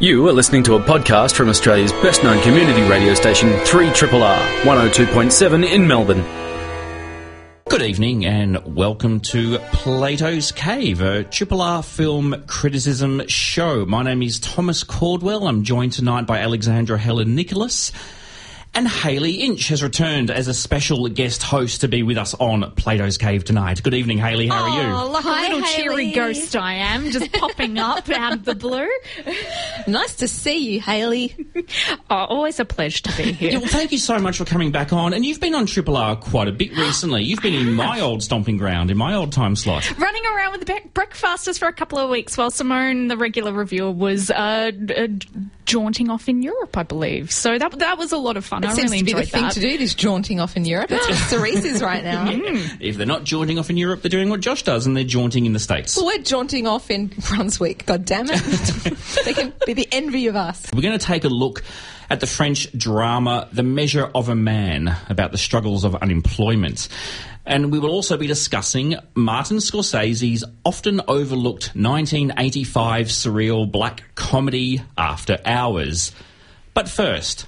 You are listening to a podcast from Australia's best known community radio station, 3RRR 102.7 in Melbourne. Good evening and welcome to Plato's Cave, a Triple R film criticism show. My name is Thomas Caldwell. I'm joined tonight by Alexandra Heller-Nicholas. And Haley Inch has returned as a special guest host to be with us on Plato's Cave tonight. Good evening, Haley. How are you? Oh, like Hi, a little cheery ghost I am, just popping up out of the blue. Nice to see you, Haley. Oh, always a pleasure to be Yeah, here. well, thank you so much for coming back on. And you've been on Triple R quite a bit recently. You've been in my old stomping ground, in my old time slot. Running around with the breakfasters for a couple of weeks while Simone, the regular reviewer, was uh, uh, jaunting off in Europe, I believe. So that that was a lot of fun. I Seems really to be the thing that. to do, this jaunting off in Europe. That's what Cerise is right now. If they're not jaunting off in Europe, they're doing what Josh does, and they're jaunting in the States. Well, we're jaunting off in Brunswick. God damn it. they can be the envy of us. We're going to take a look at the French drama The Measure of a Man about the struggles of unemployment. And we will also be discussing Martin Scorsese's often overlooked 1985 surreal black comedy After Hours. But first,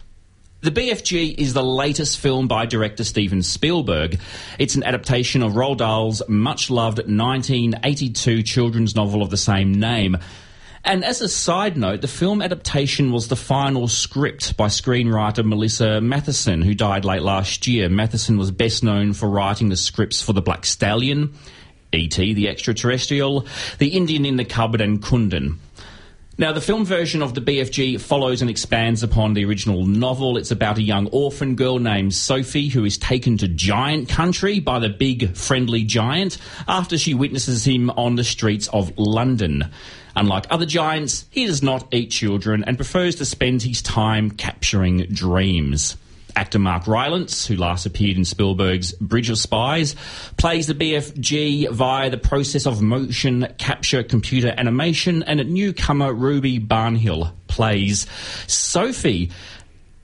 the BFG is the latest film by director Steven Spielberg. It's an adaptation of Roald Dahl's much loved 1982 children's novel of the same name. And as a side note, the film adaptation was the final script by screenwriter Melissa Mathison, who died late last year. Mathison was best known for writing the scripts for The Black Stallion, E.T., The Extraterrestrial, The Indian in the Cupboard, and Kundun. Now, the film version of the BFG follows and expands upon the original novel. It's about a young orphan girl named Sophie who is taken to giant country by the big friendly giant after she witnesses him on the streets of London. Unlike other giants, he does not eat children and prefers to spend his time capturing dreams. Actor Mark Rylance, who last appeared in Spielberg's Bridge of Spies, plays the BFG via the process of motion capture computer animation, and a newcomer Ruby Barnhill plays Sophie.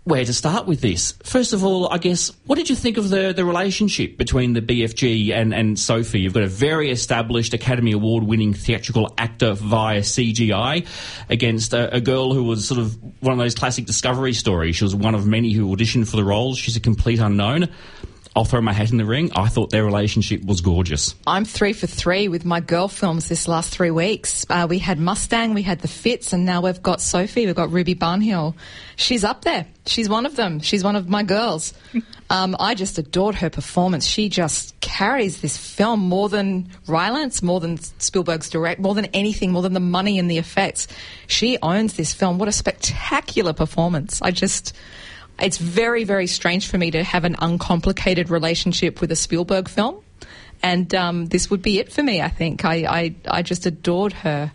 Where to start with this? First of all, I guess, what did you think of the, the relationship between the BFG and, and Sophie? You've got a very established Academy Award winning theatrical actor via CGI against a, a girl who was sort of one of those classic Discovery stories. She was one of many who auditioned for the role. She's a complete unknown. I'll throw my hat in the ring. I thought their relationship was gorgeous. I'm three for three with my girl films this last three weeks. Uh, we had Mustang, we had The Fits, and now we've got Sophie, we've got Ruby Barnhill. She's up there. She's one of them. She's one of my girls. Um, I just adored her performance. She just carries this film more than Rylance, more than Spielberg's direct, more than anything, more than the money and the effects. She owns this film. What a spectacular performance. I just it's very, very strange for me to have an uncomplicated relationship with a Spielberg film. And um, this would be it for me, I think. I, I, I just adored her.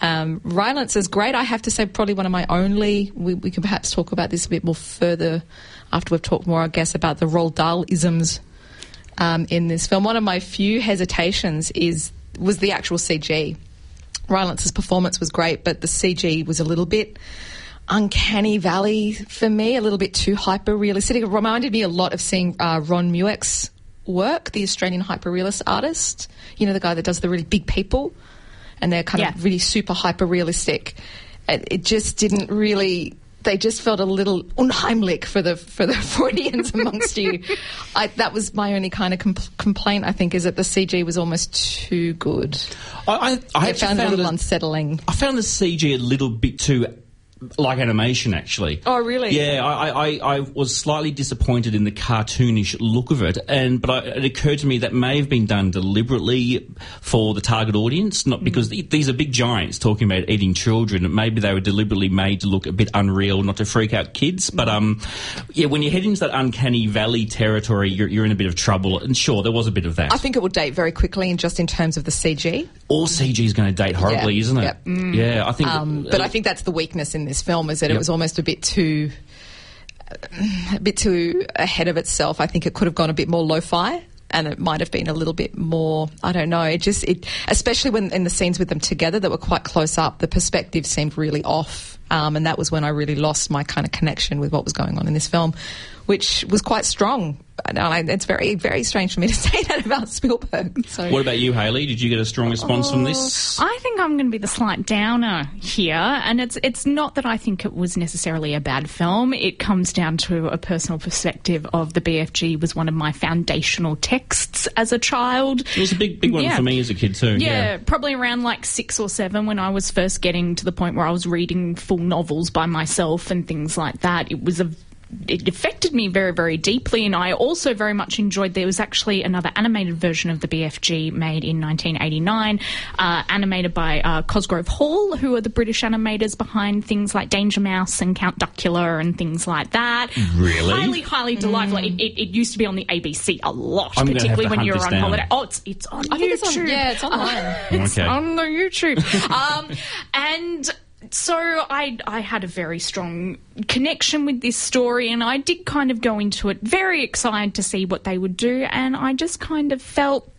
Um, Rylance is great. I have to say, probably one of my only. We, we can perhaps talk about this a bit more further after we've talked more, I guess, about the Roald Dahl isms um, in this film. One of my few hesitations is was the actual CG. Rylance's performance was great, but the CG was a little bit uncanny valley for me, a little bit too hyper realistic. It reminded me a lot of seeing uh, Ron Mueck's work, the Australian hyper realist artist. You know, the guy that does the really big people, and they're kind Yeah. of really super hyper realistic. It, it just didn't really. They just felt a little unheimlich for the for the Freudians amongst you. I, that was my only kind of compl- complaint. I think is that the CG was almost too good. I, I, I I actually found it a little it- unsettling. I found the CG a little bit too like animation, actually. Oh, really? Yeah, I, I, I was slightly disappointed in the cartoonish look of it, and but I, it occurred to me that may have been done deliberately for the target audience, not because th- these are big giants talking about eating children. Maybe they were deliberately made to look a bit unreal, not to freak out kids. But um, yeah, when you head into that uncanny valley territory, you're, you're in a bit of trouble. And sure, there was a bit of that. I think it will date very quickly, and just in terms of the CG. All CG is going to date horribly, Yeah, isn't it? yep. Yeah, I think. Um, but I think that's the weakness in this film is that it was almost a bit too, a bit too ahead of itself. I think it could have gone a bit more lo-fi. And it might have been a little bit more. I don't know. It just, it, especially when in the scenes with them together that were quite close up, the perspective seemed really off Um, and that was when I really lost my kind of connection with what was going on in this film, which was quite strong. And it's very, very strange for me to say that about Spielberg. So. What about you, Haley? Did you get a strong response from this? Oh, I think I'm going to be the slight downer here, and it's it's not that I think it was necessarily a bad film. It comes down to a personal perspective of the BFG was one of my foundational texts as a child. It was a big, big one Yeah. for me as a kid too. Yeah, probably around like six or seven when I was first getting to the point where I was reading full novels by myself and things like that. It was a it affected me very, very deeply, and I also very much enjoyed. There was actually another animated version of the BFG made in 1989, uh, animated by uh, Cosgrove Hall, who are the British animators behind things like Danger Mouse and Count Duckula and things like that. Really? Highly, highly delightful. It, it, it used to be on the ABC a lot, I'm particularly when you were on down. holiday. Oh, it's it's on I think it's YouTube. on, yeah, it's online. It's Okay. on the YouTube. um, and so I I had a very strong connection with this story, and I did kind of go into it very excited to see what they would do, and I just kind of felt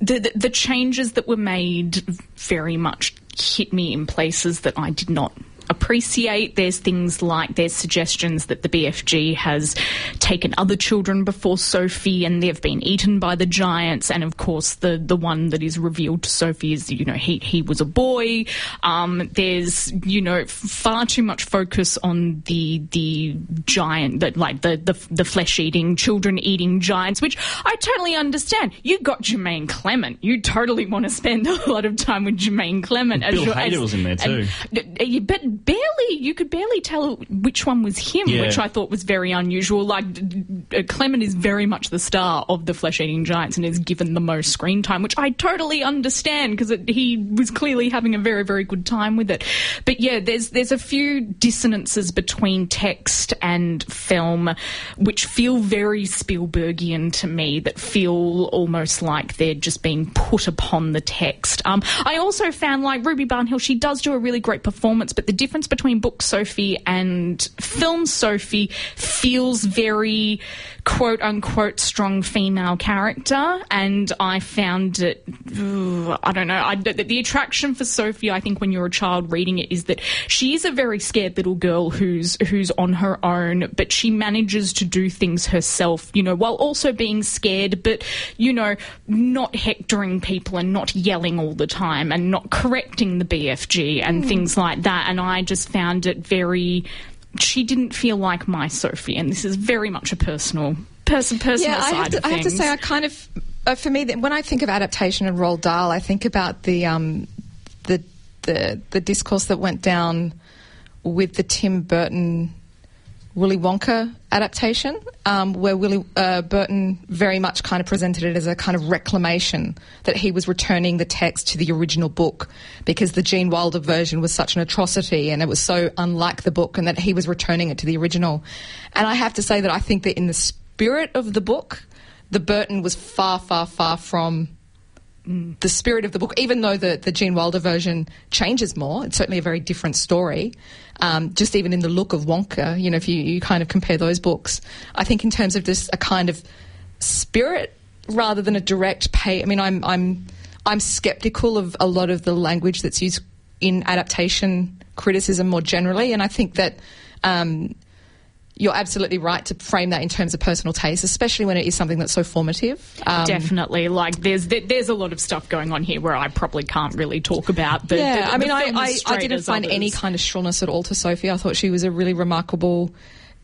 the, the, the changes that were made very much hit me in places that I did not appreciate. There's things like there's suggestions that the BFG has taken other children before Sophie and they've been eaten by the giants. And of course, the, the one that is revealed to Sophie is, you know, he, he was a boy. Um, there's, you know, far too much focus on the, the giant, that like the, the, the flesh eating, children eating giants, which I totally understand. You got Jermaine Clement. You totally want to spend a lot of time with Jermaine Clement. Bill your- Hader was in there too. and- you- but barely, you could barely tell which one was him, Yeah. which I thought was very unusual. Like, uh, Clement is very much the star of the flesh eating giants and is given the most screen time, which I totally understand because he was clearly having a very, very good time with it. But yeah, there's, there's a few dissonances between text and film which feel very Spielbergian to me, that feel almost like they're just being put upon the text. Um, I also found like Ruby Barnhill, she does do a really great performance, but the difference between book Sophie and film Sophie feels very quote unquote strong female character, and I found it. ooh, I don't know. I, the, the attraction for Sophie, I think, when you're a child reading it, is that she is a very scared little girl who's who's on her own, but she manages to do things herself. You know, while also being scared, but you know, not hectoring people and not yelling all the time and not correcting the BFG and hmm. things like that. And I just found it very. She didn't feel like my Sophie, and this is very much a personal, person, personal yeah, I side have, to, I have to say, I kind of, uh, for me, when I think of adaptation and Roald Dahl, I think about the um, the the the discourse that went down with the Tim Burton Willy Wonka adaptation, um, where Willy uh, Burton very much kind of presented it as a kind of reclamation that he was returning the text to the original book because the Gene Wilder version was such an atrocity and it was so unlike the book, and that he was returning it to the original. And I have to say that I think that in the spirit of the book, the Burton was far, far, far from the spirit of the book, even though the, the Gene Wilder version changes more, it's certainly a very different story. Um, just even in the look of Wonka, you know, if you, you kind of compare those books, I think in terms of just a kind of spirit rather than a direct pay. I mean, I'm I'm I'm skeptical of a lot of the language that's used in adaptation criticism more generally, and I think that. Um, you're absolutely right to frame that in terms of personal taste, especially when it is something that's so formative. Um, Definitely, like there's there, there's a lot of stuff going on here where I probably can't really talk about. But yeah, the, I mean, the I, I, I didn't find any kind of shrillness at all to Sophie. I thought she was a really remarkable,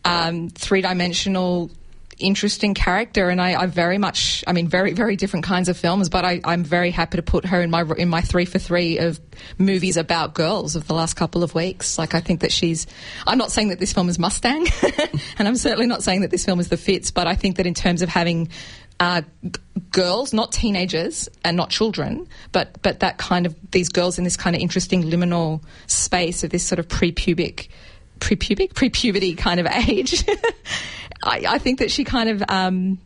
um, three dimensional, interesting character, and I, I very much, I mean, very very different kinds of films, but I, I'm very happy to put her in my in my three for three of movies about girls of the last couple of weeks. Like, I think that she's. I'm not saying that this film is Mustang, and I'm certainly not saying that this film is The Fits, but I think that in terms of having uh, g- girls, not teenagers and not children, but but that kind of these girls in this kind of interesting liminal space of this sort of pre-pubic, pre-pubic, pre-puberty kind of age. I, I think that she kind of. Um,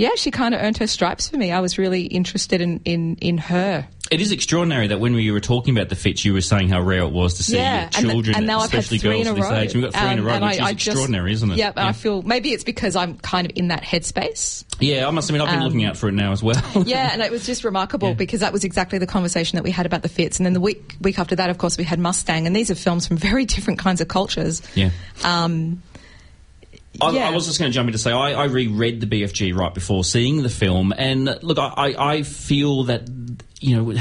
yeah, she kind of earned her stripes for me. I was really interested in, in, in her. It is extraordinary that when we were talking about the Fits, you were saying how rare it was to see yeah, and the- children, and, I've had especially girls in this age. We've got three in a Um, row, which I- I is just- extraordinary, isn't it? Yeah, and I feel maybe it's because I'm kind of in that headspace. Yeah, I must admit, I've been Um, looking out for it now as well. Yeah, and it was just remarkable Yeah. because that was exactly the conversation that we had about the Fits, and then the week week after that, of course, we had Mustang, and these are films from very different kinds of cultures. yeah. Um, I, Yeah. I was just going to jump in to say I, I reread the BFG right before seeing the film, and look, I, I, I feel that you know.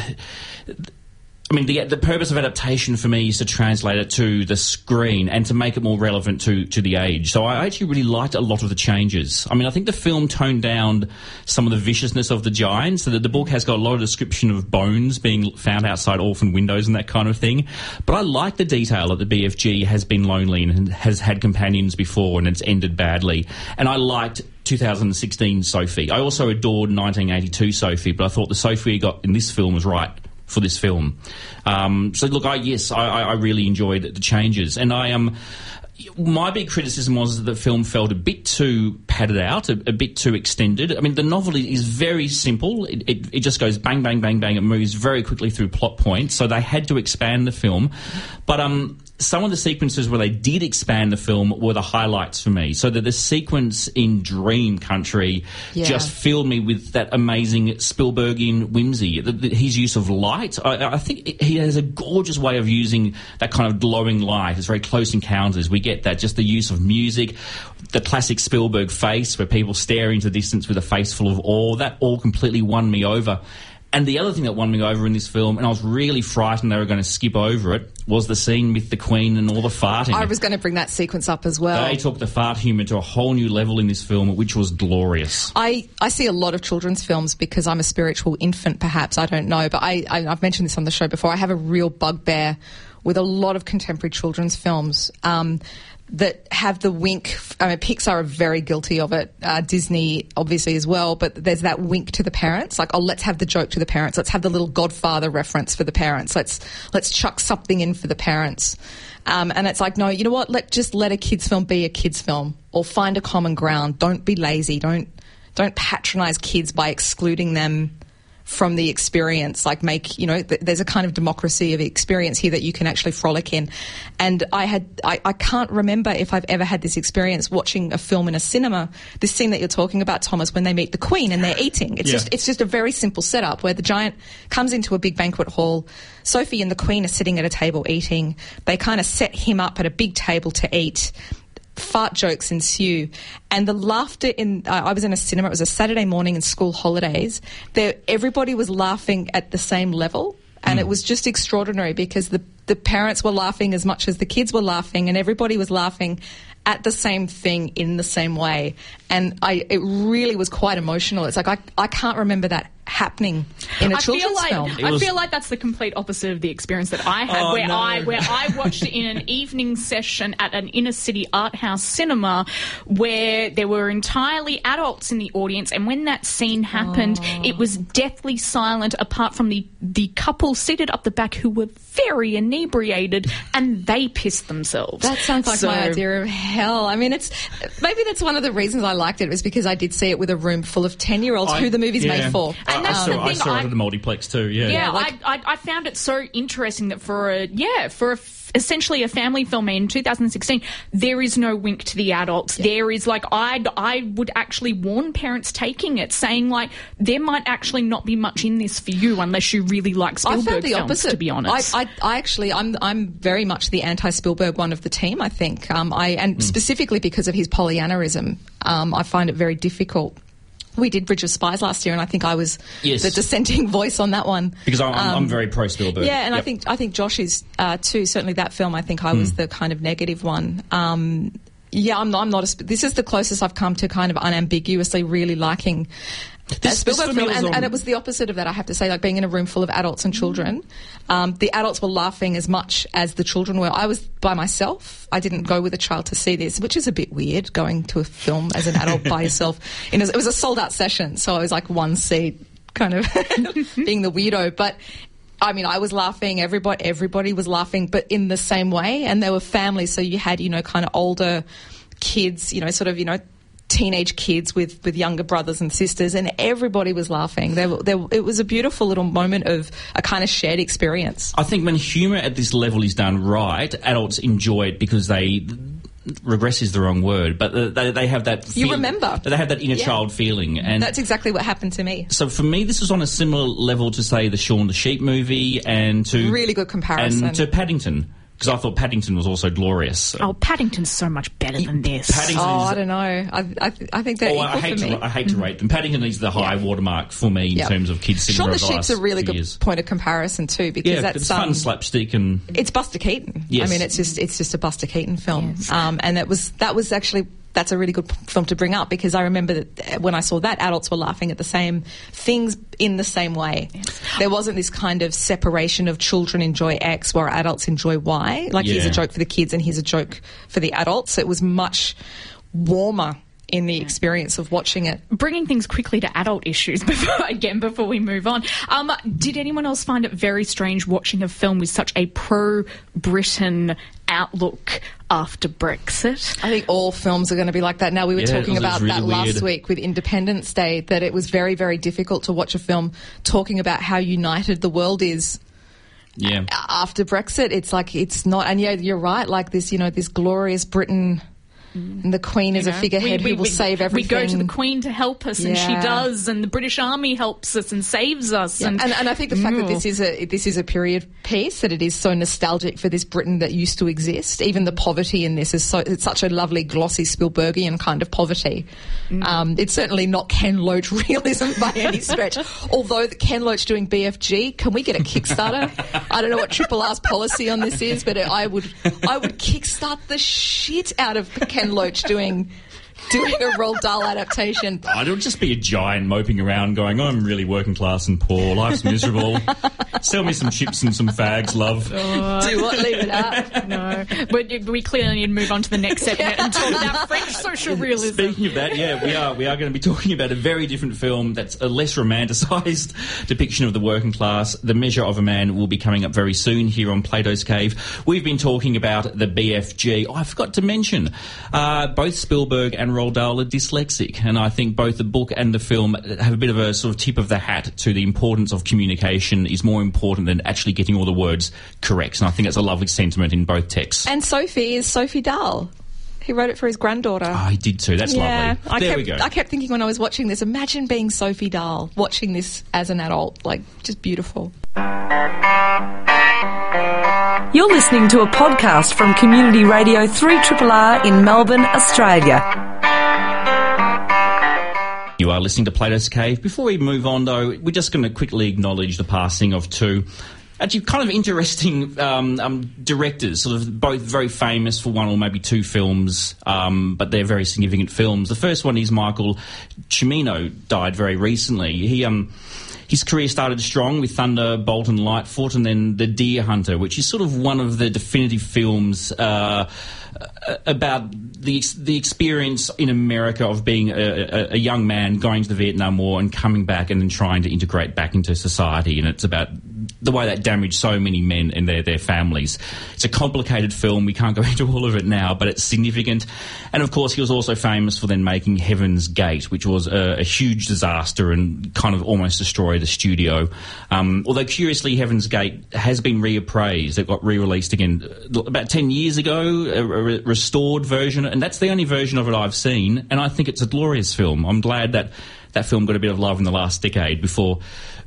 I mean, the, the purpose of adaptation for me is to translate it to the screen and to make it more relevant to, to the age. So I actually really liked a lot of the changes. I mean, I think the film toned down some of the viciousness of the giants. So that the book has got a lot of description of bones being found outside orphan windows and that kind of thing. But I like the detail that the BFG has been lonely and has had companions before and it's ended badly. And I liked 2016 Sophie. I also adored 1982 Sophie, but I thought the Sophie got in this film was right for this film. Um, so look, I yes, I, I really enjoyed the changes, and I Um, my big criticism was that the film felt a bit too padded out, a, a bit too extended. I mean, the novel is very simple. It, it, it just goes bang, bang, bang, bang. It moves very quickly through plot points. So they had to expand the film. But um, some of the sequences where they did expand the film were the highlights for me. So that the sequence in Dream Country Yeah. just filled me with that amazing Spielbergian whimsy. The, the, his use of light, I, I think he has a gorgeous way of using that kind of glowing light. It's very close encounters. We get that, just the use of music, the classic Spielberg face where people stare into the distance with a face full of awe. That all completely won me over. And the other thing that won me over in this film, and I was really frightened they were going to skip over it, was the scene with the Queen and all the farting. I was going to bring that sequence up as well. they took the fart humour to a whole new level in this film, which was glorious. I, I see a lot of children's films because I'm a spiritual infant, perhaps. I don't know. But I, I, I've mentioned this on the show before. I have a real bugbear with a lot of contemporary children's films um, that have the wink. I mean, Pixar are very guilty of it. Uh, Disney, obviously, as well. But there's that wink to the parents. Like, oh, let's have the joke to the parents. Let's have the little Godfather reference for the parents. Let's let's chuck something in for the parents. Um, and it's like, no, you know what? Let just let a kids film be a kids film, or find a common ground. Don't be lazy. Don't don't patronize kids by excluding them from the experience. Like, make you know, th- there's a kind of democracy of experience here that you can actually frolic in. And I had, I, I can't remember if I've ever had this experience watching a film in a cinema. This scene that you're talking about, Thomas, when they meet the Queen and they're eating. It's Yeah. just, it's just a very simple setup where the giant comes into a big banquet hall. Sophie and the Queen are sitting at a table eating. They kind of set him up at a big table to eat fart jokes ensue, and the laughter in. I was in a cinema. It was a Saturday morning in school holidays. There, everybody was laughing at the same level, and it hmm. was just extraordinary because the the parents were laughing as much as the kids were laughing, and everybody was laughing at the same thing in the same way. And I, it really was quite emotional. It's like I, I can't remember that happening in a I children's feel like film. It I was- feel like that's the complete opposite of the experience that I had, Oh, where no. I where I watched it in an evening session at an inner city art house cinema, where there were entirely adults in the audience, and when that scene happened, Oh. it was deathly silent, apart from the the couple seated up the back who were very inebriated, and they pissed themselves. That sounds like So- my idea of hell. I mean, it's maybe that's one of the reasons I liked it was because I did see it with a room full of ten year olds who the movie's yeah. made for. And I, that's I the saw, I thing, saw I- it at the multiplex too. Yeah. Yeah, like- I, I, I found it so interesting that for a yeah for a f- essentially a family film in 2016, there is no wink to the adults. There is like I I would actually warn parents taking it, saying like there might actually not be much in this for you unless you really like I Spielberg found the films. opposite. To be honest, I, I, I actually, I'm, I'm very much the anti-Spielberg one of the team. I think, um, I, and Hmm. specifically because of his Pollyannaism, um, I find it very difficult. We did Bridge of Spies last year, and I think I was Yes. the dissenting voice on that one. Because I'm, I'm, I'm Um, very pro Spielberg. Yeah, and I think I think Josh is uh, too. Certainly, that film. I think I was the kind of negative one. Um, yeah, I'm, I'm not. A, this is the closest I've come to kind of unambiguously really liking. A This- this Spielberg film, and, and it was the opposite of that. I have to say, like being in a room full of adults and children, um, the adults were laughing as much as the children were. I was by myself. I didn't go with a child to see this, which is a bit weird going to a film as an adult by yourself. In a, it was a sold out session, so I was like one seat, kind of being the weirdo. But I mean, I was laughing. Everybody, everybody was laughing, but in the same way. And there were families, so you had, you know, kind of older kids, you know, sort of, you know, teenage kids with, with younger brothers and sisters, and everybody was laughing. They, they, it was a beautiful little moment of a kind of shared experience. I think when humour at this level is done right, adults enjoy it because they. Regress is the wrong word, but they, they have that. You remember. They have that inner Yeah. child feeling, and That's exactly what happened to me. so for me, this was on a similar level to say the Shaun the Sheep movie, and to Really good comparison. and to Paddington because I thought Paddington was also glorious. Oh, Paddington's so much better than this. Paddington Oh, is I don't know. I, I, I think they're Oh, equal I hate for me. to I hate to rate them. Paddington is the high watermark for me in Yeah. terms of kids cinema Shaun the the Sheep's a really good years. point of comparison too, because Yeah, that's it's fun um, slapstick and it's Buster Keaton. Yes. I mean, it's just it's just a Buster Keaton film, Yes. um, and that was that was actually that's a really good film to bring up because I remember that uh, when I saw that, adults were laughing at the same things in the same way. There wasn't this kind of separation of children enjoy X while adults enjoy Y. Like here's a joke for the kids and here's a joke for the adults. It was much warmer in the experience of watching it. bringing things quickly to adult issues before, again before we move on. Um, did anyone else find it very strange watching a film with such a pro-Britain outlook after Brexit? I think all films are going to be like that. Now we were Yeah, talking about really that last weird. week with Independence Day that it was very very difficult to watch a film talking about how united the world is yeah. after Brexit. It's like it's not and yeah, you're right like this, you know, this glorious Britain and the Queen is You a figurehead we- who will we- save everything. We go to the Queen to help us, and she does, and the British Army helps us and saves us. Yeah, And, and, and I think the fact that Mm. this is a this is a period piece that it is so nostalgic for this Britain that used to exist. Even the poverty in this is so it's such a lovely glossy Spielbergian kind of poverty. Mm. Um, it's certainly not Ken Loach realism by any stretch. Although the Ken Loach doing BFG, can we get a Kickstarter? I don't know what Triple R's policy on this is, but I would I would kickstart the shit out of Ken Loach doing doing a Roald Dahl adaptation. Oh, it'll just be a giant moping around going, I'm really working class and poor. Life's miserable. Sell me some chips and some fags, love. Do what? Leave it out. no, but we clearly need to move on to the next segment and talk about French social realism. Speaking of that, yeah, we are we are going to be talking about a very different film that's a less romanticised depiction of the working class. The Measure of a Man will be coming up very soon here on Plato's Cave. We've been talking about the BFG. Oh, I forgot to mention, uh, both Spielberg and Roald Dahl are dyslexic, and I think both the book and the film have a bit of a sort of tip of the hat to the importance of communication is more important than actually getting all the words correct. And I think that's a lovely sentiment in both texts. And Sophie is Sophie Dahl. He wrote it for his granddaughter. Oh, I did too. That's yeah, lovely. I there kept, we go. I kept thinking when I was watching this, imagine being Sophie Dahl, watching this as an adult, like just beautiful. You're listening to a podcast from Community Radio 3RRR in Melbourne, Australia. You are listening to Plato's Cave. Before we move on, though, we're just going to quickly acknowledge the passing of two. Actually, kind of interesting um, um, directors, sort of both very famous for one or maybe two films, um, but they're very significant films. The first one is Michael Cimino, died very recently. He um, his career started strong with Thunderbolt and Lightfoot, and then The Deer Hunter, which is sort of one of the definitive films. Uh, Uh, about the the experience in America of being a, a, a young man going to the Vietnam War and coming back and then trying to integrate back into society, and it's about the way that damaged so many men and their their families. It's a complicated film. We can't go into all of it now, but it's significant. And of course, he was also famous for then making Heaven's Gate, which was a, a huge disaster and kind of almost destroyed the studio. Um, although curiously, Heaven's Gate has been reappraised. It got re-released again uh, about ten years ago, a, re- restored version, and that's the only version of it I've seen. And I think it's a glorious film. I'm glad that that film got a bit of love in the last decade before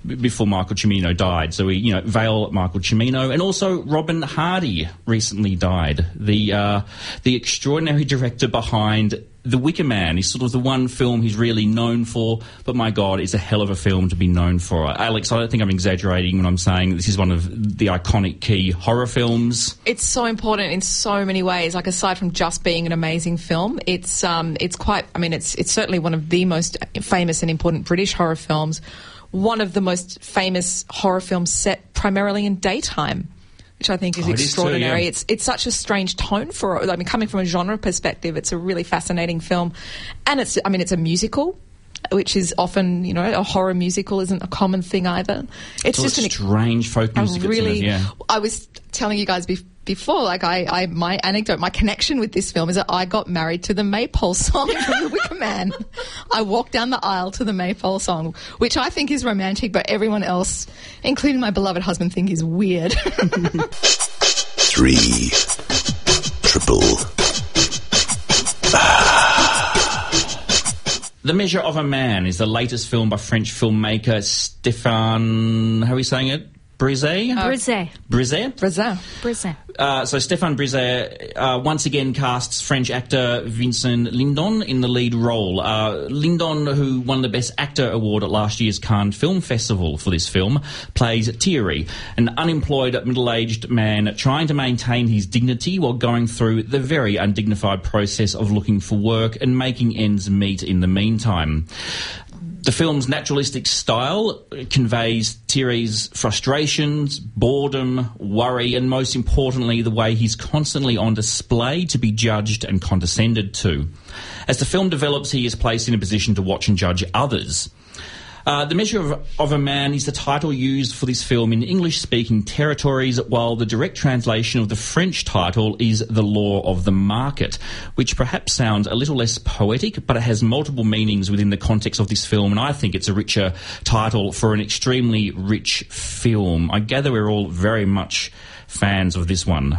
before Michael Cimino died. So we, you know, Vale Michael Cimino, and also Robin Hardy recently died. The uh, the extraordinary director behind The Wicker Man is sort of the one film he's really known for. But my God, it's a hell of a film to be known for. Alex, I don't think I'm exaggerating when I'm saying this is one of the iconic key horror films. It's so important in so many ways. Like aside from just being an amazing film, it's um, it's quite. I mean, it's it's certainly one of the most famous and important British horror films. One of the most famous horror films set primarily in daytime, which I think is Oh, it is too, extraordinary. yeah. It's it's such a strange tone for. I mean, coming from a genre perspective, it's a really fascinating film, and it's. I mean, it's a musical. Which is often, you know, a horror musical isn't a common thing either. It's It's just a an strange folk music. it's in it, really. yeah. I was telling you guys bef- before, like I, I, my anecdote, my connection with this film is that I got married to the Maypole song from The Wicker Man. I walked down the aisle to the Maypole song, which I think is romantic, but everyone else, including my beloved husband, think is weird. Three. Triple. The Measure of a Man is the latest film by French filmmaker Stéphane. How are we saying it? Brizé? Brizé. Brizé? Brazil. Brizé. Uh, so Stéphane Brizé uh, once again casts French actor Vincent Lindon in the lead role. Uh, Lindon, who won the Best Actor award at last year's Cannes Film Festival for this film, plays Thierry, an unemployed middle-aged man trying to maintain his dignity while going through the very undignified process of looking for work and making ends meet in the meantime. The film's naturalistic style conveys Thierry's frustrations, boredom, worry, and most importantly, the way he's constantly on display to be judged and condescended to. As the film develops, he is placed in a position to watch and judge others. Uh, the Measure of, of a Man is the title used for this film in English speaking territories, while the direct translation of the French title is The Law of the Market, which perhaps sounds a little less poetic, but it has multiple meanings within the context of this film, and I think it's a richer title for an extremely rich film. I gather we're all very much fans of this one.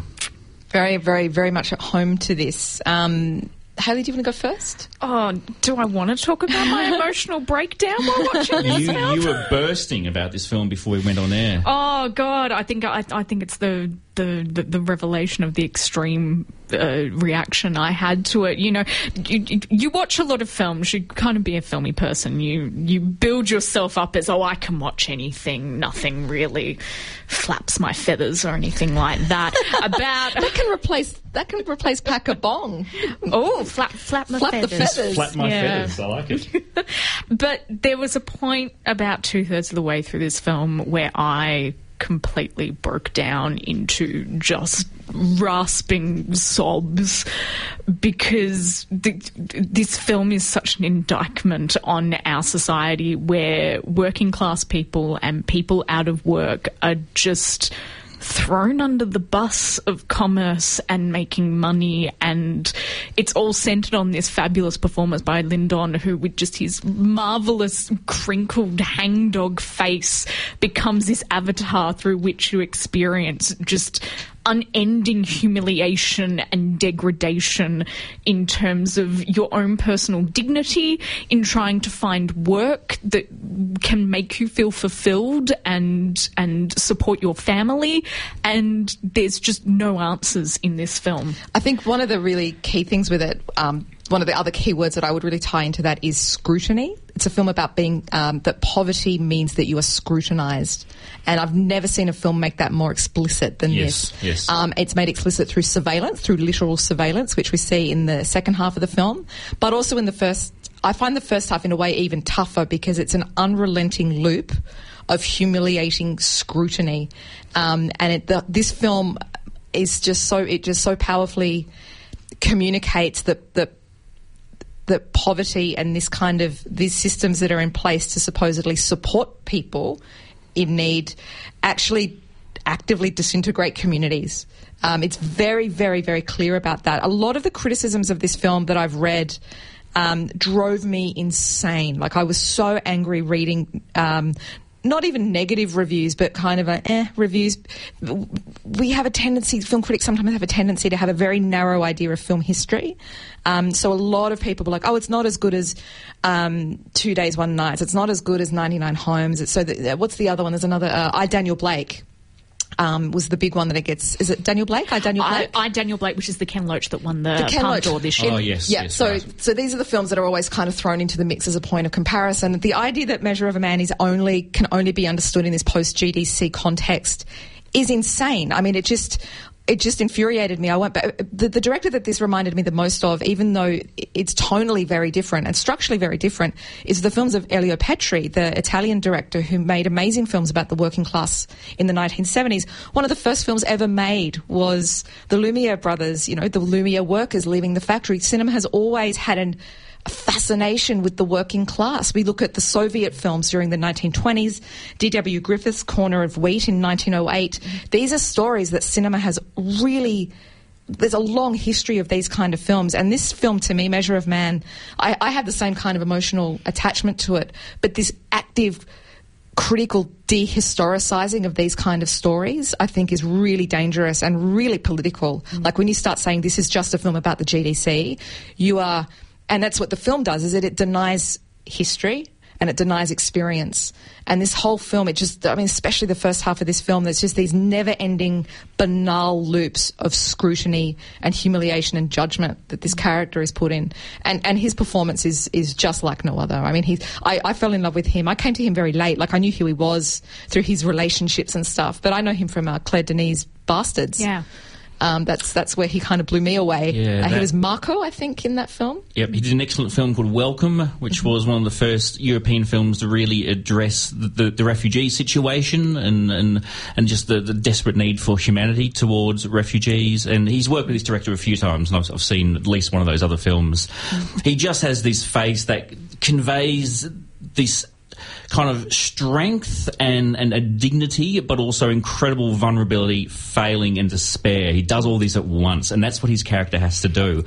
Very, very, very much at home to this. Um, Haley, do you want to go first? Oh, do I want to talk about my emotional breakdown while watching this You, film? you were bursting about this film before we went on air. Oh God, I think I, I think it's the, the, the, the revelation of the extreme uh, reaction I had to it. You know, you, you- you watch a lot of films. You kind of be a filmy person. You you build yourself up as oh I can watch anything. Nothing really flaps my feathers or anything like that. About That can replace that can replace Pack a Bong. oh flap flap my Flap the feathers. feathers. Flap my Yeah. feathers. I like it. But there was a point about two thirds of the way through this film where I completely broke down into just rasping sobs because this film is such an indictment on our society where working class people and people out of work are just thrown under the bus of commerce and making money and it's all centered on this fabulous performance by Lindon who with just his marvelous crinkled hangdog face becomes this avatar through which you experience just unending humiliation and degradation in terms of your own personal dignity in trying to find work that can make you feel fulfilled and and support your family and there's just no answers in this film I think one of the really key things with it, um, one of the other key words that I would really tie into that is scrutiny. It's a film about being um, that poverty means that you are scrutinized, and I've never seen a film make that more explicit than Yes, this. yes. Um, it's made explicit through surveillance, through literal surveillance, which we see in the second half of the film, but also in the first. I find the first half in a way even tougher because it's an unrelenting loop of humiliating scrutiny, um, and it, the, this film is just so it just so powerfully communicates that that that poverty and this kind of these systems that are in place to supposedly support people in need actually actively disintegrate communities. Um, it's very, very, very clear about that. A lot of the criticisms of this film that I've read um, drove me insane. Like I was so angry reading. Um, not even negative reviews, but kind of a eh reviews. We have a tendency, film critics sometimes have a tendency to have a very narrow idea of film history. Um, so a lot of people were like, "Oh, it's not as good as um, Two Days, One Nights. It's not as good as Ninety Nine Homes." It's so what's the other one? There's another. Uh, I Daniel Blake. Um, was the big one that it gets? Is it Daniel Blake? I Daniel I, Blake. I Daniel Blake which is the Ken Loach that won the, The Ken Palme Loach. d'Or this year Oh, yes. Yeah, yes, so right. so these are the films that are always kind of thrown into the mix as a point of comparison. The idea that Measure of a Man is only can only be understood in this post GFC context is insane. I mean, it just it just infuriated me. I went, but the, the director that this reminded me the most of, even though it's tonally very different and structurally very different, is the films of Elio Petri, the Italian director who made amazing films about the working class in the 1970s. One of the first films ever made was the Lumiere brothers, you know, the Lumiere workers leaving the factory. Cinema has always had an fascination with the working class. We look at the Soviet films during the 1920s, D.W. Griffith's Corner of Wheat in 1908. These are stories that cinema has really there's a long history of these kind of films, and this film, to me, Measure of Man, I, I had the same kind of emotional attachment to it, but this active, critical dehistoricizing of these kind of stories, I think, is really dangerous and really political. Like when you start saying this is just a film about the GFC, you are, and that's what the film does, is that it denies history and it denies experience. And this whole film, it just, I mean, especially the first half of this film, there's just these never ending banal loops of scrutiny and humiliation and judgment that this character is put in. And, and his performance is, is just like no other. I mean, he's, I, I fell in love with him. I came to him very late. Like, I knew who he was through his relationships and stuff, but I know him from uh, Claire Denis' Bastards. Yeah. Um, that's that's where he kind of blew me away. Yeah, Uh, he was Marco, I think, in that film. Yep, he did an excellent film called Welcome, which Mm-hmm. was one of the first European films to really address the, the, the refugee situation and, and, and just the, the desperate need for humanity towards refugees. And he's worked with this director a few times, and I've, I've seen at least one of those other films. Mm-hmm. He just has this face that conveys this kind of strength and, and a dignity, but also incredible vulnerability, failing, and despair. He does all this at once, and that's what his character has to do.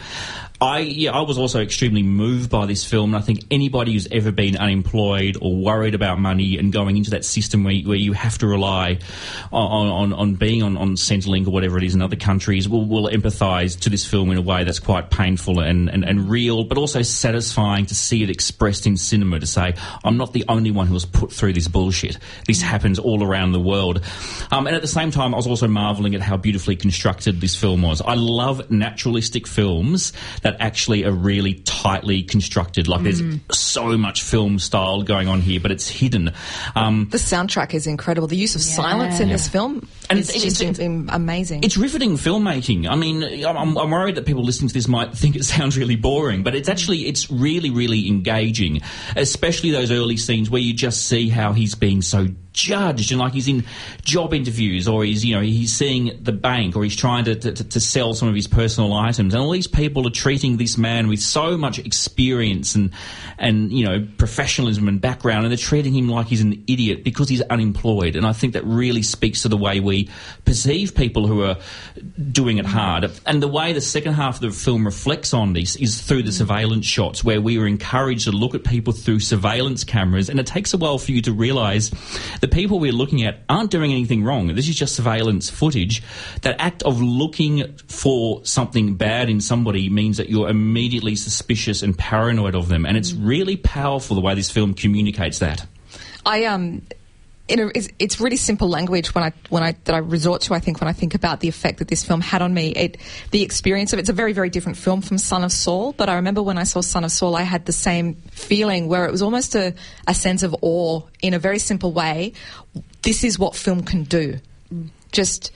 I yeah, I was also extremely moved by this film, and I think anybody who's ever been unemployed or worried about money and going into that system where, where you have to rely on, on, on being on, on Centrelink or whatever it is in other countries will, will empathise to this film in a way that's quite painful and, and, and real, but also satisfying to see it expressed in cinema to say, I'm not the only one who was put through this bullshit. This happens all around the world. Um, and at the same time, I was also marvelling at how beautifully constructed this film was. I love naturalistic films that actually are really tightly constructed. Like there's so much film style going on here, but it's hidden. Um, The soundtrack is incredible. The use of silence in this film And is it's- just it's- amazing. It's riveting filmmaking. I mean, I'm, I'm worried that people listening to this might think it sounds really boring, but it's actually it's really really engaging, especially those early scenes where you just see how he's being so judged and like he's in job interviews or he's you know he's seeing the bank or he's trying to, to, to sell some of his personal items. And all these people are treating this man with so much experience and and you know professionalism and background and they're treating him like he's an idiot because he's unemployed. And I think that really speaks to the way we perceive people who are doing it hard. And the way the second half of the film reflects on this is through the surveillance shots where we are encouraged to look at people through surveillance cameras. And it takes a while for you to realize the people we're looking at aren't doing anything wrong. This is just surveillance footage. That act of looking for something bad in somebody means that you're immediately suspicious and paranoid of them. And it's really powerful the way this film communicates that. I um, a, it's, it's really simple language when I when I that I resort to. I think when I think about the effect that this film had on me, it the experience of it's a very very different film from Son of Saul. But I remember when I saw Son of Saul, I had the same feeling where it was almost a, a sense of awe in a very simple way. This is what film can do. Just.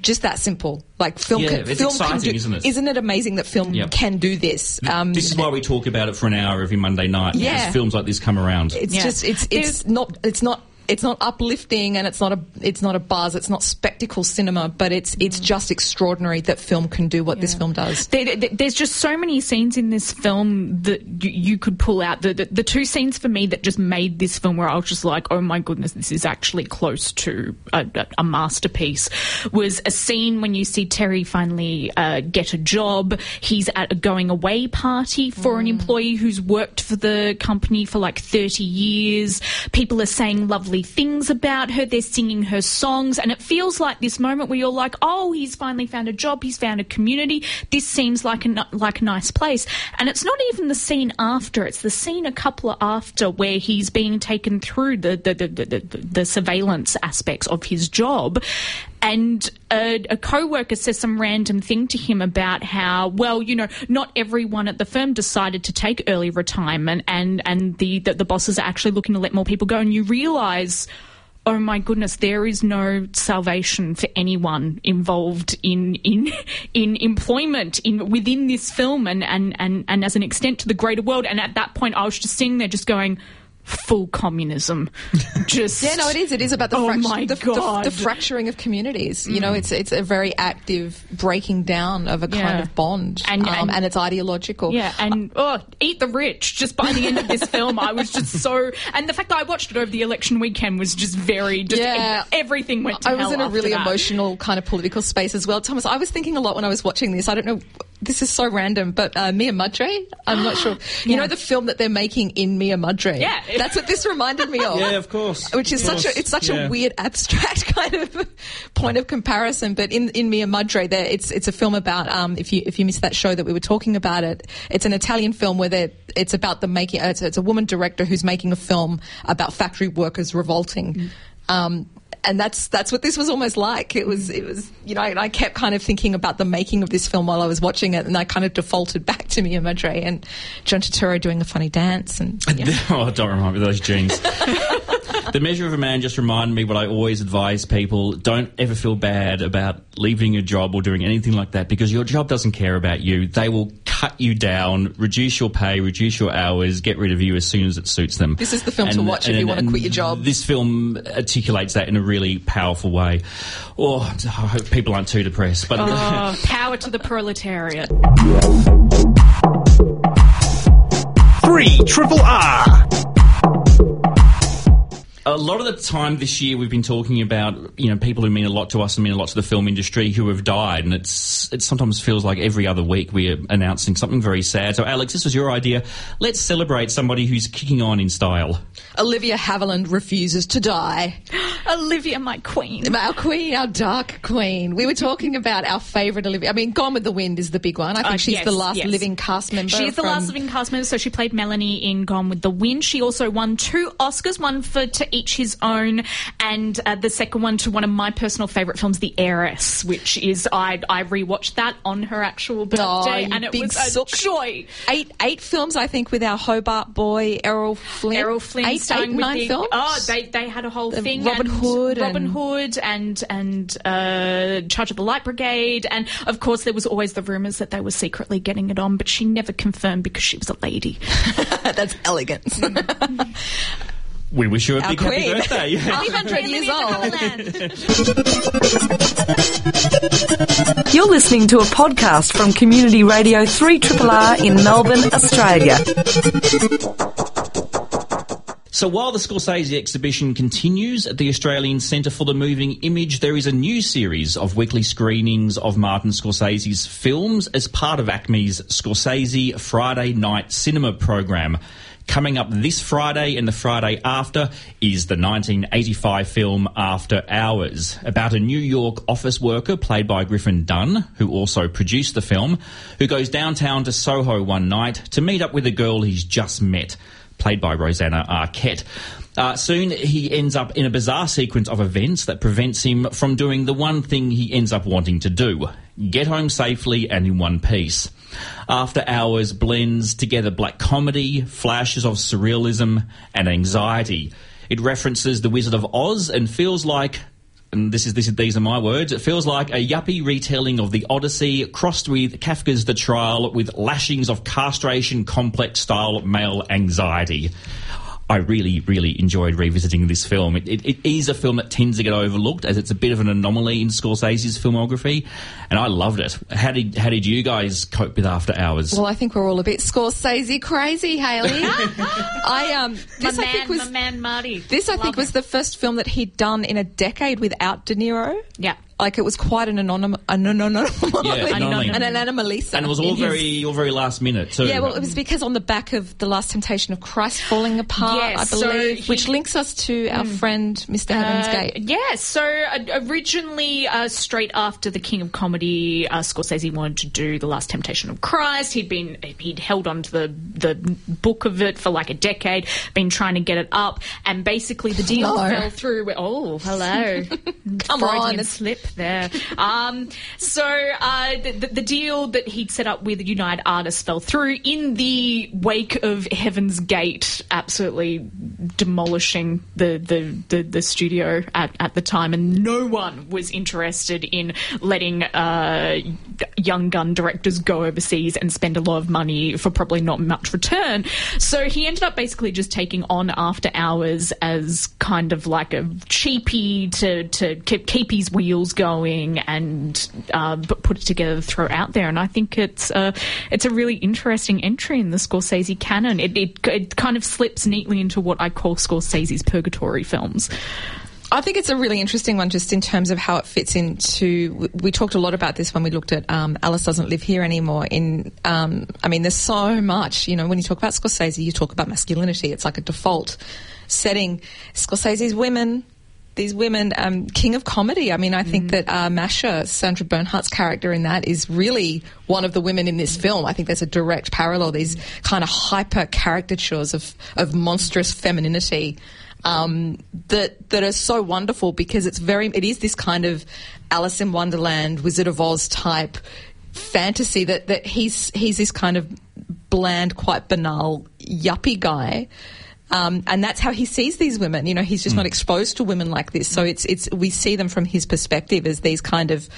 Just that simple, like film. Yeah, can, it's film can exciting, do, isn't it? Isn't it amazing that film Yep. can do this? Um, this is why we talk about it for an hour every Monday night Yeah. because films like this come around It's Yeah. just it's it's There's- not it's not it's not uplifting and it's not a it's not a buzz. It's not spectacle cinema, but it's it's just extraordinary that film can do what this film does. There, there- there's just so many scenes in this film that you, you could pull out. The, the the two scenes for me that just made this film where I was just like, oh my goodness, this is actually close to a, a- masterpiece. Was a scene when you see Thierry finally uh, get a job. He's at a going away party for an employee who's worked for the company for like 30 years. People are saying lovely things about her. They're singing her songs, and it feels like this moment where you're like, oh, he's finally found a job. He's found a community. This seems like a like a nice place. And it's not even the scene after. It's the scene a couple of after where he's being taken through the the, the, the, the surveillance aspects of his job. And a, a co-worker says some random thing to him about how, well, you know, not everyone at the firm decided to take early retirement, and and the the, bosses are actually looking to let more people go. And you realise oh my goodness, there is no salvation for anyone involved in in in employment in within this film and and and, and as an extent to the greater world. And at that point, I was just sitting there, just going. Full communism. Just Yeah, no, it is. It is about the, Oh fract- my the, the- God. the fracturing of communities. You know, it's it's a very active breaking down of a kind of bond, And- um, and- and it's ideological. Yeah, and oh, eat the rich. Just by the end of this film, I was just so. And the fact that I watched it over the election weekend was just very. Just Yeah. everything went to I was in a really that. emotional kind of political space as well. Thomas, I was thinking a lot when I was watching this. I don't know. This is so random, but uh, Mia Madre. I'm not sure. You Yeah. know the film that they're making in Mia Madre. Yeah. that's what this reminded me of. Yeah, of course. Which is Of such a it's such Yeah. a weird abstract kind of point of comparison. But in in Mia Madre, there it's it's a film about um if you if you missed that show that we were talking about it, it's an Italian film where it's about the making it's, it's a woman director who's making a film about factory workers revolting. Um, and that's that's what this was almost like. It was it was you know and I kept kind of thinking about the making of this film while I was watching it, and I kind of defaulted back to Mia Madre and John Turturro doing a funny dance and yeah. oh, don't remind me of those jeans. the measure of a man just reminded me what I always advise people: don't ever feel bad about leaving a job or doing anything like that because your job doesn't care about you. They will cut you down, reduce your pay, reduce your hours, get rid of you as soon as it suits them. This is the film to watch if you wanna quit your job. This film articulates that in a really powerful way. Oh, I hope people aren't too depressed, but. Oh, power to the proletariat. Three Triple R. A lot of the time this year, we've been talking about you know people who mean a lot to us and mean a lot to the film industry who have died, and it's it sometimes feels like every other week we are announcing something very sad. So, Alex, this was your idea. Let's celebrate somebody who's kicking on in style. Olivia Havilland refuses to die. Olivia, my queen. Our queen, our dark queen. We were talking about our favourite Olivia. I mean, Gone with the Wind is the big one. I think Uh, she's yes, the last yes. living cast member. She's the last living cast member, so she played Melanie in Gone with the Wind. She also won two Oscars, one for To Each His Own, and uh, the second one to one of my personal favourite films, The Heiress, which is I I rewatched that on her actual birthday, Oh, and it was a joy. Eight, eight films, I think, with our Hobart boy Errol Flynn. Errol Flynn eight, eight, with nine the, films. Oh, they they had a whole The thing. Robin Hood Robin and- Hood, and and uh, Charge of the Light Brigade, and of course there was always the rumours that they were secretly getting it on, but she never confirmed because she was a lady. That's elegance. We wish you a Our big happy queen. birthday. 100 years old. You're listening to a podcast from Community Radio 3RR in Melbourne, Australia. So while the Scorsese exhibition continues at the Australian Centre for the Moving Image, there is a new series of weekly screenings of Martin Scorsese's films as part of ACMI's Scorsese Friday Night Cinema program. Coming up this Friday and the Friday after is the 1985 film After Hours, about a New York office worker played by Griffin Dunne, who also produced the film, who goes downtown to Soho one night to meet up with a girl he's just met played by Rosanna Arquette. Uh, soon he ends up in a bizarre sequence of events that prevents him from doing the one thing he ends up wanting to do get home safely and in one piece. After Hours blends together black comedy, flashes of surrealism, and anxiety. It references The Wizard of Oz and feels like and this is, this is these are my words. It feels like a yuppie retelling of the Odyssey, crossed with Kafka's The Trial, with lashings of castration complex style male anxiety. I really, really enjoyed revisiting this film. It, it, it is a film that tends to get overlooked as it's a bit of an anomaly in Scorsese's filmography, and I loved it. How did how did you guys cope with After Hours? Well, I think we're all a bit Scorsese crazy, Haley. I um, this my I think was my man Marty. this I think Love was him. the first film that he'd done in a decade without De Niro. Yeah. Like it was quite an anonym, an anonym, Yeah, an anomaly. and it was all in his- very all very last minute too. Yeah, well, it was because on the back of the Last Temptation of Christ falling apart, Yes, I so believe, he- which links us to our friend Mr. Heaven's Uh, Gate. yeah, so uh, originally, uh, straight after the King of Comedy, uh, Scorsese wanted to do The Last Temptation of Christ. He'd been he'd held on to the the book of it for like a decade, been trying to get it up, and basically the deal No. fell through. Oh, hello, Come Freudian on, slip there. Um, so uh, the, the, deal that he'd set up with United Artists fell through in the wake of Heaven's Gate, absolutely demolishing the the, the, the studio at, at the time, and no one was interested in letting uh, young gun directors go overseas and spend a lot of money for probably not much return. So he ended up basically just taking on After Hours as kind of like a cheapie to to keep, keep his wheels going and uh, put it together, throw it out there. And I think it's a it's a really interesting entry in the Scorsese canon. It, it it kind of slips neatly into what I call Scorsese's purgatory films. I think it's a really interesting one just in terms of how it fits into. We talked a lot about this when we looked at um, Alice Doesn't Live Here Anymore. In, um, I mean, there's so much, you know, when you talk about Scorsese, you talk about masculinity. It's like a default setting. Scorsese's women, these women, um, king of comedy. I mean, I think that uh, Masha, Sandra Bernhard's character in that, is really one of the women in this film. I think there's a direct parallel. These kind of hyper caricatures of of monstrous femininity um, that that are so wonderful because it's very. It is this kind of Alice in Wonderland, Wizard of Oz type fantasy that that he's he's this kind of bland, quite banal yuppie guy. Um, and that's how he sees these women. You know, he's just not exposed to women like this. So it's it's we see them from his perspective as these kind of,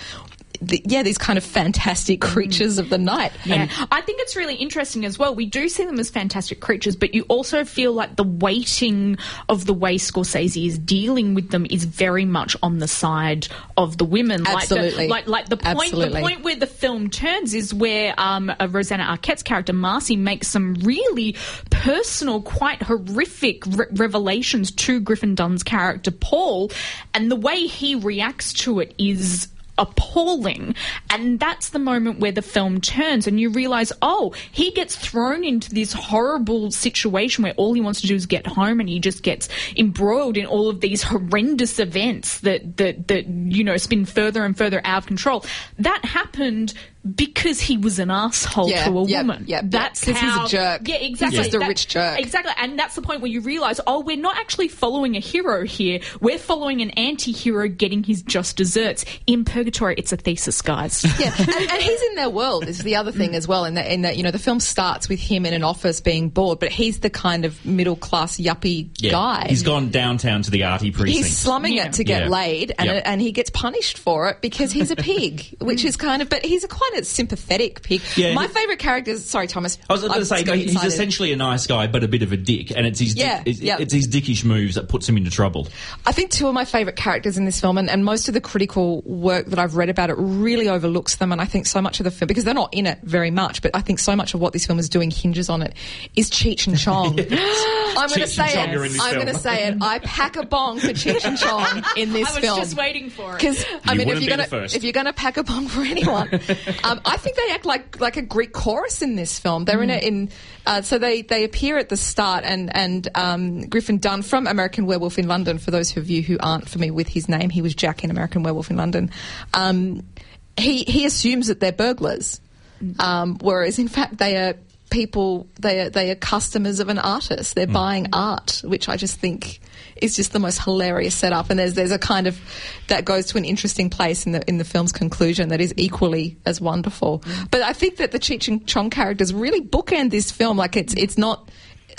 the, yeah, these kind of fantastic creatures of the night. Yeah, I think it's really interesting as well. We do see them as fantastic creatures, but you also feel like the weighting of the way Scorsese is dealing with them is very much on the side of the women. Absolutely. like the, like, like the point. Absolutely. The point where the film turns is where um, uh, Rosanna Arquette's character Marcy makes some really personal, quite horrific re- revelations to Griffin Dunne's character Paul, and the way he reacts to it is appalling. And that's the moment where the film turns and you realize, oh, he gets thrown into this horrible situation where all he wants to do is get home and he just gets embroiled in all of these horrendous events that, that, that you know, spin further and further out of control. That happened because he was an asshole Yeah, to a yep, woman. yep, yep. that's 'Cause he's a how- jerk. Yeah, exactly. He's just a That- rich jerk. Exactly. And that's the point where you realize, oh, we're not actually following a hero here. We're following an anti-hero getting his just desserts. In Purgatory, it's a thesis, guys. yeah, and, and he's in their world is the other thing mm. as well. In that, in that, you know, the film starts with him in an office being bored, but he's the kind of middle class yuppie Yeah. guy. He's gone downtown to the arty precinct. He's slumming Yeah. it to get Yeah. laid, and Yep. and he gets punished for it because he's a pig, which is kind of. But he's a quite a sympathetic pig. Yeah, My he- favourite characters. Sorry, Thomas. I was going to say just he's excited. essentially a nice guy, but a bit of a dick, and it's his Yeah, dick, it's, yeah. it's his dickish moves that puts him into trouble. I think two of my favourite characters in this film, and, and most of the critical work that I've read about it really overlooks them. And I think so much of the film, because they're not in it very much, but I think so much of what this film is doing hinges on it, is Cheech and Chong. I'm going to say it. are in this I'm going to say it. I pack a bong for Cheech and Chong in this I was film. just waiting for it. Because I mean, if you're gonna if you're gonna pack a bong for anyone, um, I think they act like like a Greek chorus in this film. They're in Mm. it in uh, so they they appear at the start, and and um, Griffin Dunne from American Werewolf in London. For those of you who aren't familiar with his name, he was Jack in American Werewolf in London. Um, he he assumes that they're burglars, um, whereas in fact they are people. They are they are customers of an artist. They're buying art, which I just think is just the most hilarious setup. And there's there's a kind of that goes to an interesting place in the in the film's conclusion that is equally as wonderful. But I think that the Cheech and Chong characters really bookend this film. Like it's it's not.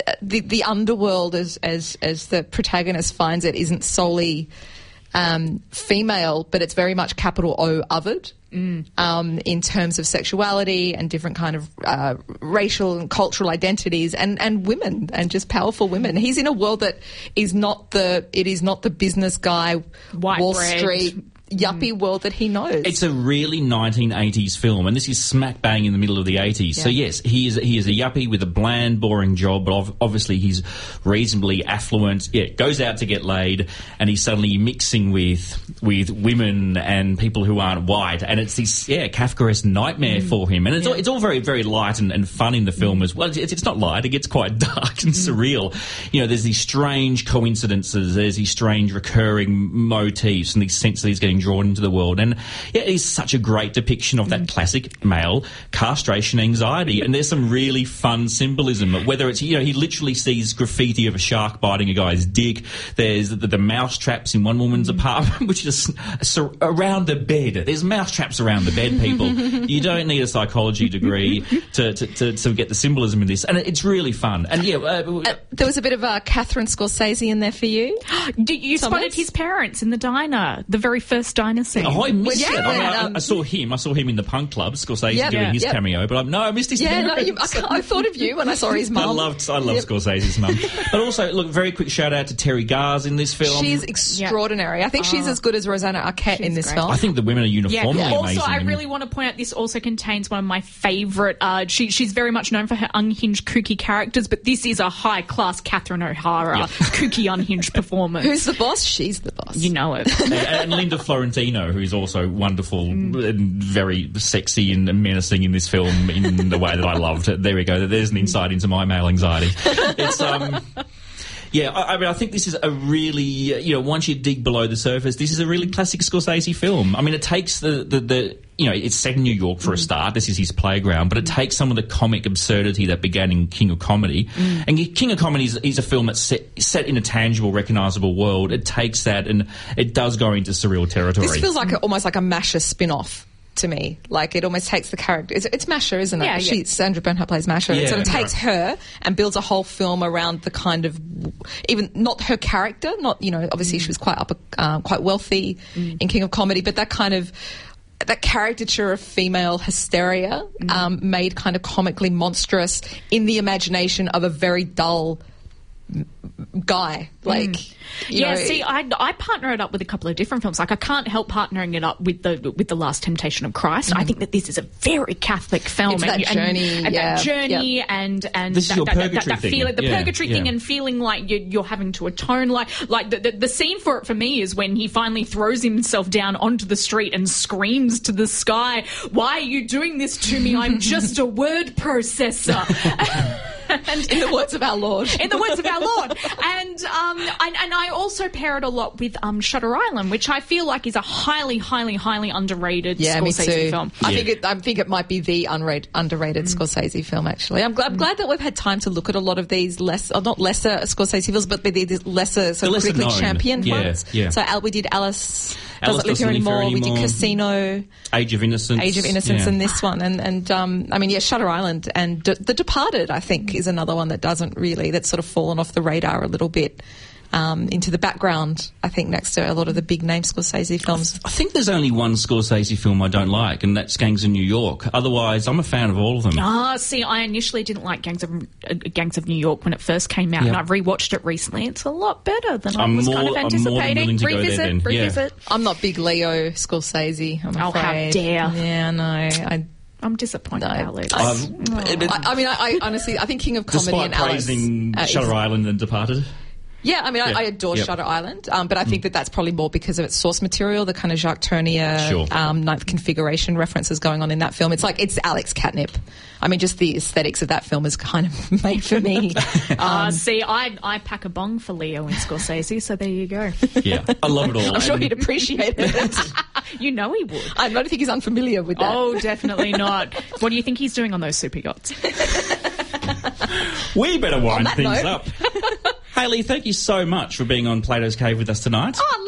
uh, The, the underworld, as, as as the protagonist finds it, isn't solely um, female, but it's very much capital O othered um, in terms of sexuality and different kind of uh, racial and cultural identities and, and women and just powerful women. He's in a world that is not the it is not the business guy White Wall bread. Street yuppie mm. world that he knows. It's a really 1980s film, and this is smack bang in the middle of the 80s. So yes, he is he is a yuppie with a bland, boring job, but ov- obviously he's reasonably affluent. Yeah, goes out to get laid, and he's suddenly mixing with with women and people who aren't white, and it's this yeah Kafkaesque nightmare mm. for him. And it's all, it's all very very light and, and fun in the film as well. It's, it's not light; it gets quite dark and mm. surreal. You know, there's these strange coincidences, there's these strange recurring motifs, and these sense that he's getting being drawn into the world. And yeah, it is such a great depiction of that classic male castration anxiety. And there's some really fun symbolism, whether it's, you know, he literally sees graffiti of a shark biting a guy's dick. There's the, the mouse traps in one woman's apartment, which is sur- around the bed. There's mouse traps around the bed, people. you don't need a psychology degree to, to, to, to get the symbolism in this. And it's really fun. And yeah, uh, Uh, there was a bit of uh, Catherine Scorsese in there for you. Did you spotted his parents in the diner, the very first diner scene. Oh, I missed Yeah, it. I, mean, I- um, I, saw him. I saw him in the punk club. Scorsese Yep. doing Yeah. his Yep. cameo, but I'm, no, I missed his Yeah, no, you, I, I thought of you when I saw his I mum. loved, I love Yep. Scorsese's mum. But also, look, very quick shout out to Teri Garr's in this film. She's extraordinary. I think she's as good as Rosanna Arquette in this great. film. I think the women are Yeah. uniformly Also, amazing. I really want to point out this also contains one of my favourite. Uh, she, she's very much known for her unhinged, kooky characters, but this is a high class Catherine O'Hara Yeah. kooky, unhinged performance. Who's the boss? She's the boss. you know it. and, and Linda Fiorentino, who's also wonderful Mm. and very sexy and menacing in this film in the way that I loved. There we go. There's an insight into my male anxiety. It's um. Yeah, I, I mean, I think this is a really, you know, once you dig below the surface, this is a really classic Scorsese film. I mean, it takes the, the, the you know, it's set in New York for a mm-hmm. start. This is his playground, but it mm. takes some of the comic absurdity that began in King of Comedy. Mm. And King of Comedy is, is a film that's set, set in a tangible, recognizable world. It takes that and it does go into surreal territory. This feels like a, almost like a Masha spin-off to me. Like it almost takes the character. It's, it's Masha, isn't it? Yeah, yeah. She, Sandra Bernhard plays Masha. It sort of takes right. her and builds a whole film around the kind of even not her character. Not you know, obviously mm. she was quite upper, uh, quite wealthy in King of Comedy, but that kind of. That caricature of female hysteria um, made kind of comically monstrous in the imagination of a very dull guy. Like, mm. you yeah, know, see, I, I partner it up with a couple of different films. Like, I can't help partnering it up with the with the Last Temptation of Christ. I mm. think that this is a very Catholic film. It's that and, journey, and, and yeah, that journey, and and This is that, your that, that, purgatory that thing. feeling, the Yeah, purgatory yeah. thing, and feeling like you're, you're having to atone. Like, like the, the the scene for it for me is when he finally throws himself down onto the street and screams to the sky, "Why are you doing this to me? I'm just a word processor." and in the words of our Lord. in the words of our Lord. And um, and, and I also pair it a lot with um, Shutter Island, which I feel like is a highly, highly, highly underrated Yeah, me too. film. I think it, I think it might be the unrated, underrated Mm. Scorsese film. Actually, I'm, glad I'm glad that we've had time to look at a lot of these less, or not lesser Scorsese films, but the, the lesser sort The of lesser critically known. championed Yeah, ones. yeah. So Al, we did Alice. Alice doesn't live here Here anymore. We did Casino, Age of Innocence. Age of Innocence, Yeah. and this one, and and um, I mean, yeah, Shutter Island and D- The Departed. I think is another one that doesn't really that's sort of fallen off the radar a little bit. Um, into the background, I think, next to a lot of the big name Scorsese films. I think there's only one Scorsese film I don't like, and that's Gangs of New York. Otherwise, I'm a fan of all of them. Ah, see, I initially didn't like Gangs of uh, Gangs of New York when it first came out, Yeah. and I've rewatched it recently. It's a lot better than I'm I was more- kind of I'm more than anticipating. willing to go there revisit, yeah. revisit. I'm not big Leo Scorsese. I'm Oh, how afraid. dare. Yeah, no. I, I'm disappointed, No. Alex. I've- I, I mean, I, I honestly, I think King of Comedy Despite and Alice. praising uh, is- Shutter Island and Departed. Yeah, I mean, I, Yeah. I adore Yep. Shutter Island, um, but I think that that's probably more because of its source material, the kind of Jacques Tourneur Sure. um, ninth configuration references going on in that film. It's like it's Alex Catnip. I mean, just the aesthetics of that film is kind of made for me. Ah, see, I I pack a bong for Leo and Scorsese, so there you go. Yeah, I love it all. I'm sure he'd appreciate it. you know he would. I don't think he's unfamiliar with that. Oh, definitely not. What do you think he's doing on those super yachts? we better wind things note. up. Haley, thank you so much for being on Plato's Cave with us tonight. Oh,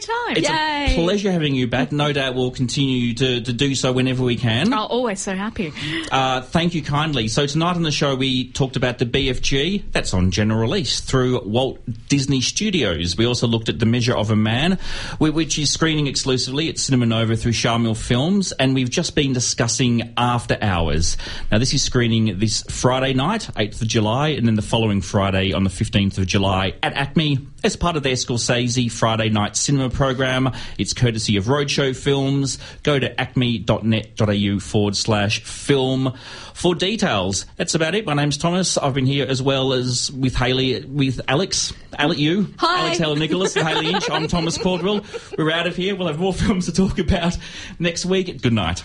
every time. It's Yay. a pleasure having you back. No doubt we'll continue to, to do so whenever we can. Oh, always so happy. Uh, thank you kindly. So tonight on the show we talked about the BFG. That's on general release through Walt Disney Studios. We also looked at The Measure of a Man, which is screening exclusively at Cinema Nova through Sharmill Films, and we've just been discussing After Hours. Now this is screening this Friday night, 8th of July, and then the following Friday on the 15th of July at ACMI as part of their Scorsese Friday night cinema program. It's courtesy of Roadshow Films. Go to acmi.net.au forward slash film for details. That's about it. My name's Thomas. I've been here as well as with Haley, with Alex. Alec, you. Hi. Alex Heller-Nicholas and Haley Inch. I'm Thomas Caldwell. We're out of here. We'll have more films to talk about next week. Good night.